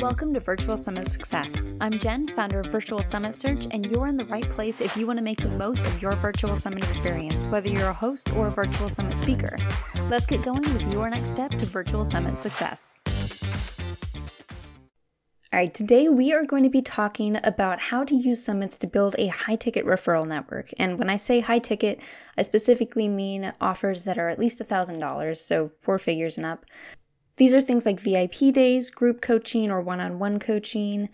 Welcome to Virtual Summit Success. I'm Jen, founder of Virtual Summit Search, and you're in the right place if you want to make the most of your virtual summit experience, whether you're a host or a virtual summit speaker. Let's get going with your next step to virtual summit success. All right, today we are going to be talking about how to use summits to build a high ticket referral network. And when I say high ticket, I specifically mean offers that are at least $1,000, so four figures and up. These are things like VIP days, group coaching or one on one coaching,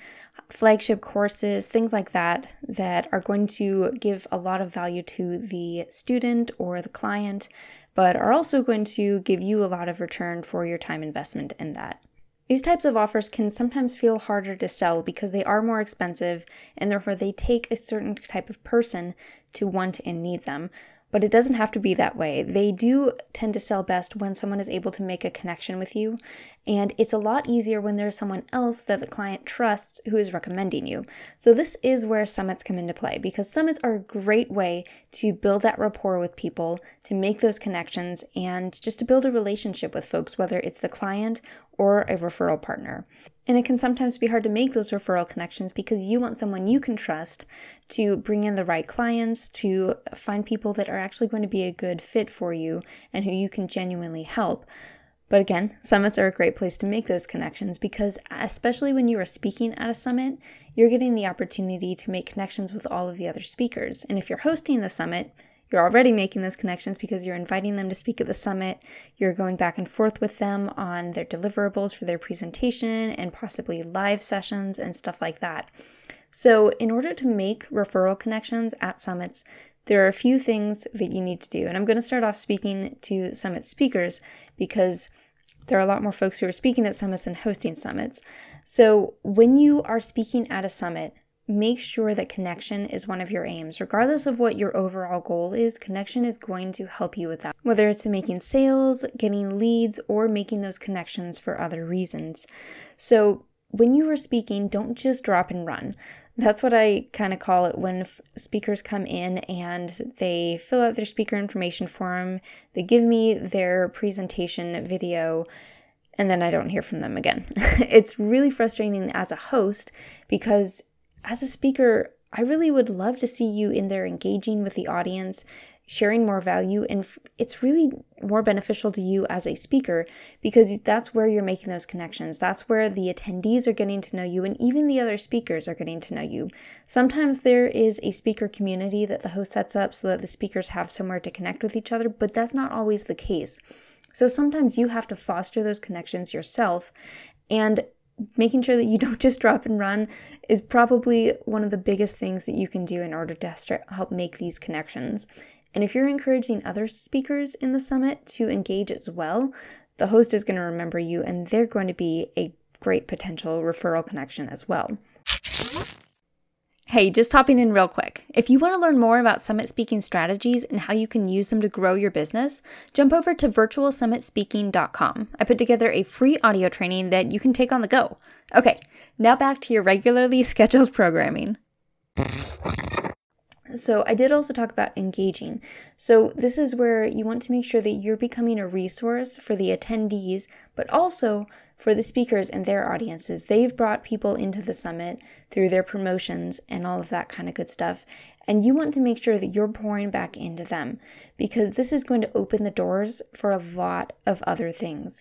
flagship courses, things like that, that are going to give a lot of value to the student or the client, but are also going to give you a lot of return for your time investment in that. These types of offers can sometimes feel harder to sell because they are more expensive and therefore they take a certain type of person to want and need them but it doesn't have to be that way. They do tend to sell best when someone is able to make a connection with you, and it's a lot easier when there's someone else that the client trusts who is recommending you. So, this is where summits come into play because summits are a great way to build that rapport with people, to make those connections, and just to build a relationship with folks, whether it's the client or a referral partner. And it can sometimes be hard to make those referral connections because you want someone you can trust to bring in the right clients, to find people that are actually going to be a good fit for you and who you can genuinely help. But again, summits are a great place to make those connections because, especially when you are speaking at a summit, you're getting the opportunity to make connections with all of the other speakers. And if you're hosting the summit, you're already making those connections because you're inviting them to speak at the summit. You're going back and forth with them on their deliverables for their presentation and possibly live sessions and stuff like that. So, in order to make referral connections at summits, there are a few things that you need to do. And I'm going to start off speaking to summit speakers because there are a lot more folks who are speaking at summits than hosting summits. So, when you are speaking at a summit, make sure that connection is one of your aims. Regardless of what your overall goal is, connection is going to help you with that. Whether it's making sales, getting leads, or making those connections for other reasons. So, when you are speaking, don't just drop and run. That's what I kind of call it when f- speakers come in and they fill out their speaker information form, they give me their presentation video, and then I don't hear from them again. it's really frustrating as a host because as a speaker, I really would love to see you in there engaging with the audience, sharing more value, and it's really more beneficial to you as a speaker because that's where you're making those connections. That's where the attendees are getting to know you, and even the other speakers are getting to know you. Sometimes there is a speaker community that the host sets up so that the speakers have somewhere to connect with each other, but that's not always the case. So sometimes you have to foster those connections yourself. And making sure that you don't just drop and run is probably one of the biggest things that you can do in order to help make these connections. And if you're encouraging other speakers in the summit to engage as well, the host is going to remember you and they're going to be a great potential referral connection as well. Hey, just hopping in real quick. If you want to learn more about summit speaking strategies and how you can use them to grow your business, jump over to virtualsummitspeaking.com. I put together a free audio training that you can take on the go. Okay, now back to your regularly scheduled programming. So, I did also talk about engaging. So, this is where you want to make sure that you're becoming a resource for the attendees, but also for the speakers and their audiences. They've brought people into the summit through their promotions and all of that kind of good stuff. And you want to make sure that you're pouring back into them because this is going to open the doors for a lot of other things.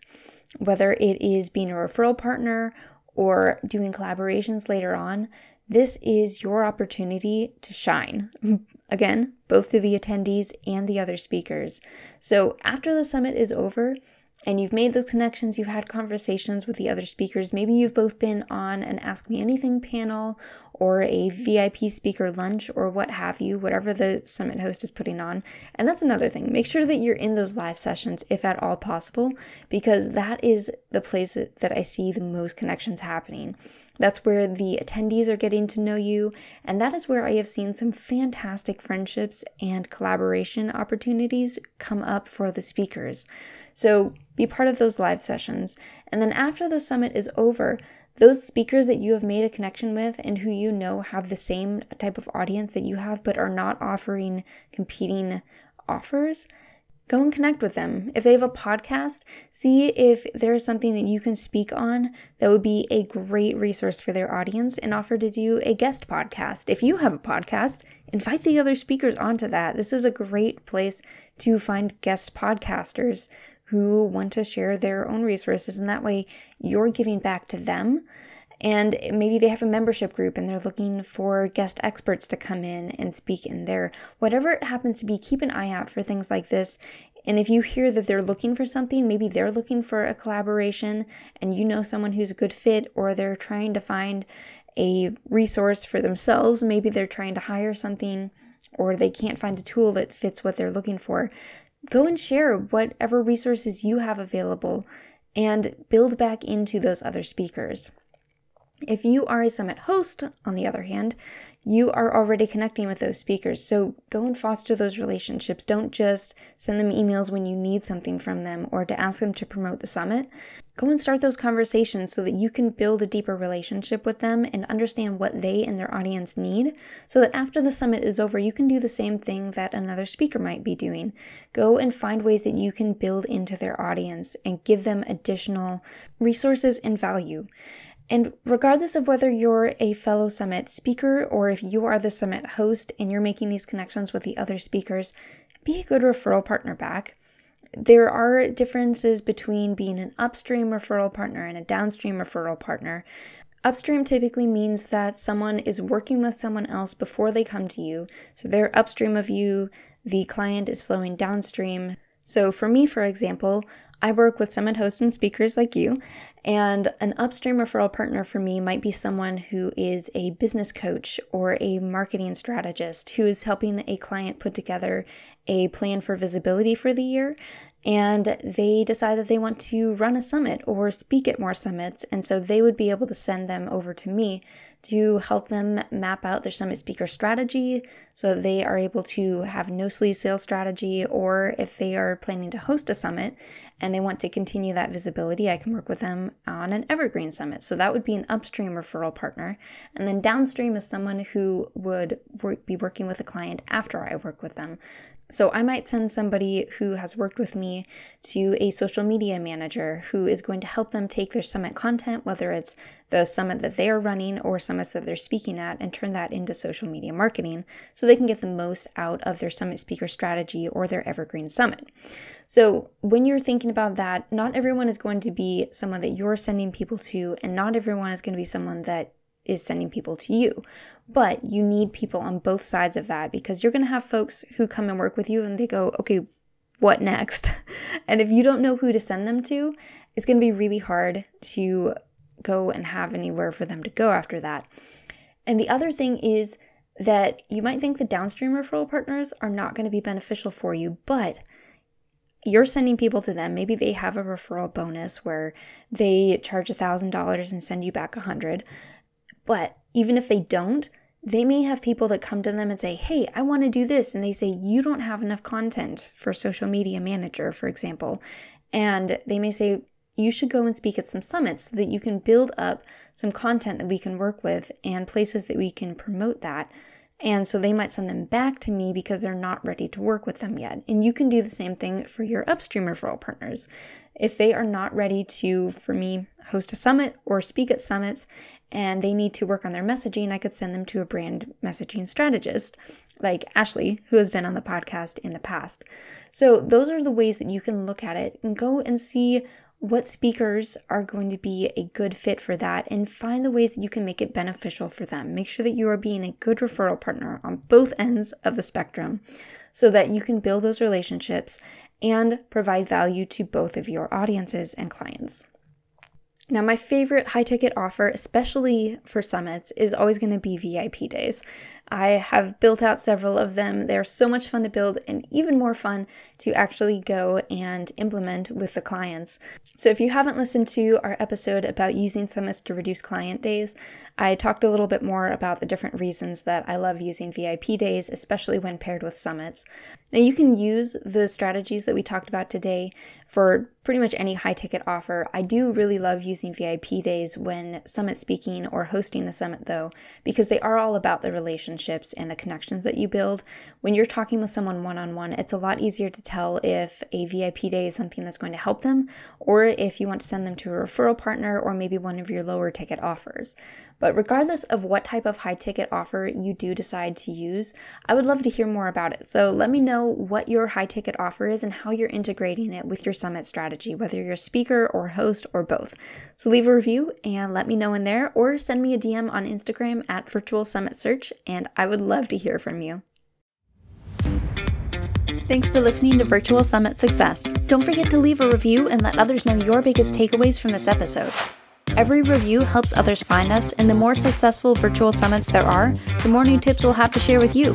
Whether it is being a referral partner or doing collaborations later on, this is your opportunity to shine. Again, both to the attendees and the other speakers. So after the summit is over, and you've made those connections, you've had conversations with the other speakers. Maybe you've both been on an Ask Me Anything panel or a VIP speaker lunch or what have you, whatever the summit host is putting on. And that's another thing. Make sure that you're in those live sessions if at all possible, because that is the place that I see the most connections happening. That's where the attendees are getting to know you, and that is where I have seen some fantastic friendships and collaboration opportunities come up for the speakers. So be part of those live sessions. And then after the summit is over, those speakers that you have made a connection with and who you know have the same type of audience that you have but are not offering competing offers, go and connect with them. If they have a podcast, see if there's something that you can speak on that would be a great resource for their audience and offer to do a guest podcast. If you have a podcast, invite the other speakers onto that. This is a great place to find guest podcasters who want to share their own resources, and that way you're giving back to them and maybe they have a membership group and they're looking for guest experts to come in and speak in there. Whatever it happens to be, keep an eye out for things like this. And if you hear that they're looking for something, maybe they're looking for a collaboration and you know someone who's a good fit, or they're trying to find a resource for themselves, maybe they're trying to hire something or they can't find a tool that fits what they're looking for, go and share whatever resources you have available and build back into those other speakers. If you are a summit host, on the other hand, you are already connecting with those speakers. So go and foster those relationships. Don't just send them emails when you need something from them or to ask them to promote the summit. Go and start those conversations so that you can build a deeper relationship with them and understand what they and their audience need so that after the summit is over, you can do the same thing that another speaker might be doing. Go and find ways that you can build into their audience and give them additional resources and value. And regardless of whether you're a fellow summit speaker or if you are the summit host and you're making these connections with the other speakers, be a good referral partner back. There are differences between being an upstream referral partner and a downstream referral partner. Upstream typically means that someone is working with someone else before they come to you. So they're upstream of you, the client is flowing downstream. So for me, for example, I work with summit hosts and speakers like you, and an upstream referral partner for me might be someone who is a business coach or a marketing strategist who is helping a client put together a plan for visibility for the year. And they decide that they want to run a summit or speak at more summits. And so they would be able to send them over to me to help them map out their summit speaker strategy so that they are able to have no sleaze sales strategy, or if they are planning to host a summit and they want to continue that visibility, I can work with them on an evergreen summit. So that would be an upstream referral partner. And then downstream is someone who would work, be working with a client after I work with them. So I might send somebody who has worked with me to a social media manager who is going to help them take their summit content, whether it's the summit that they are running or summits that they're speaking at, and turn that into social media marketing so they can get the most out of their summit speaker strategy or their evergreen summit. So when you're thinking about that, not everyone is going to be someone that you're sending people to, and not everyone is going to be someone that is sending people to you. But you need people on both sides of that because you're going to have folks who come and work with you and they go, okay, what next? and if you don't know who to send them to, it's going to be really hard to go and have anywhere for them to go after that. And the other thing is that you might think the downstream referral partners are not going to be beneficial for you, but you're sending people to them. Maybe they have a referral bonus where they charge $1,000 and send you back a 100 but even if they don't, they may have people that come to them and say, Hey, I want to do this. And they say, You don't have enough content for social media manager, for example. And they may say, You should go and speak at some summits so that you can build up some content that we can work with and places that we can promote that. And so they might send them back to me because they're not ready to work with them yet. And you can do the same thing for your upstream referral partners. If they are not ready to, for me, host a summit or speak at summits and they need to work on their messaging, I could send them to a brand messaging strategist like Ashley, who has been on the podcast in the past. So, those are the ways that you can look at it and go and see what speakers are going to be a good fit for that and find the ways that you can make it beneficial for them. Make sure that you are being a good referral partner on both ends of the spectrum so that you can build those relationships and provide value to both of your audiences and clients. Now, my favorite high ticket offer, especially for summits, is always going to be VIP days. I have built out several of them. They're so much fun to build and even more fun to actually go and implement with the clients. So, if you haven't listened to our episode about using summits to reduce client days, I talked a little bit more about the different reasons that I love using VIP days, especially when paired with summits. Now, you can use the strategies that we talked about today for pretty much any high ticket offer. I do really love using VIP days when summit speaking or hosting a summit, though, because they are all about the relationships and the connections that you build. When you're talking with someone one on one, it's a lot easier to tell if a VIP day is something that's going to help them or if you want to send them to a referral partner or maybe one of your lower ticket offers. But regardless of what type of high ticket offer you do decide to use, I would love to hear more about it. So let me know what your high ticket offer is and how you're integrating it with your summit strategy, whether you're a speaker or host or both. So leave a review and let me know in there or send me a DM on Instagram at Virtual Summit Search, and I would love to hear from you. Thanks for listening to Virtual Summit Success. Don't forget to leave a review and let others know your biggest takeaways from this episode. Every review helps others find us, and the more successful virtual summits there are, the more new tips we'll have to share with you.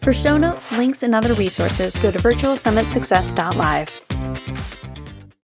For show notes, links, and other resources, go to virtualsummitsuccess.live.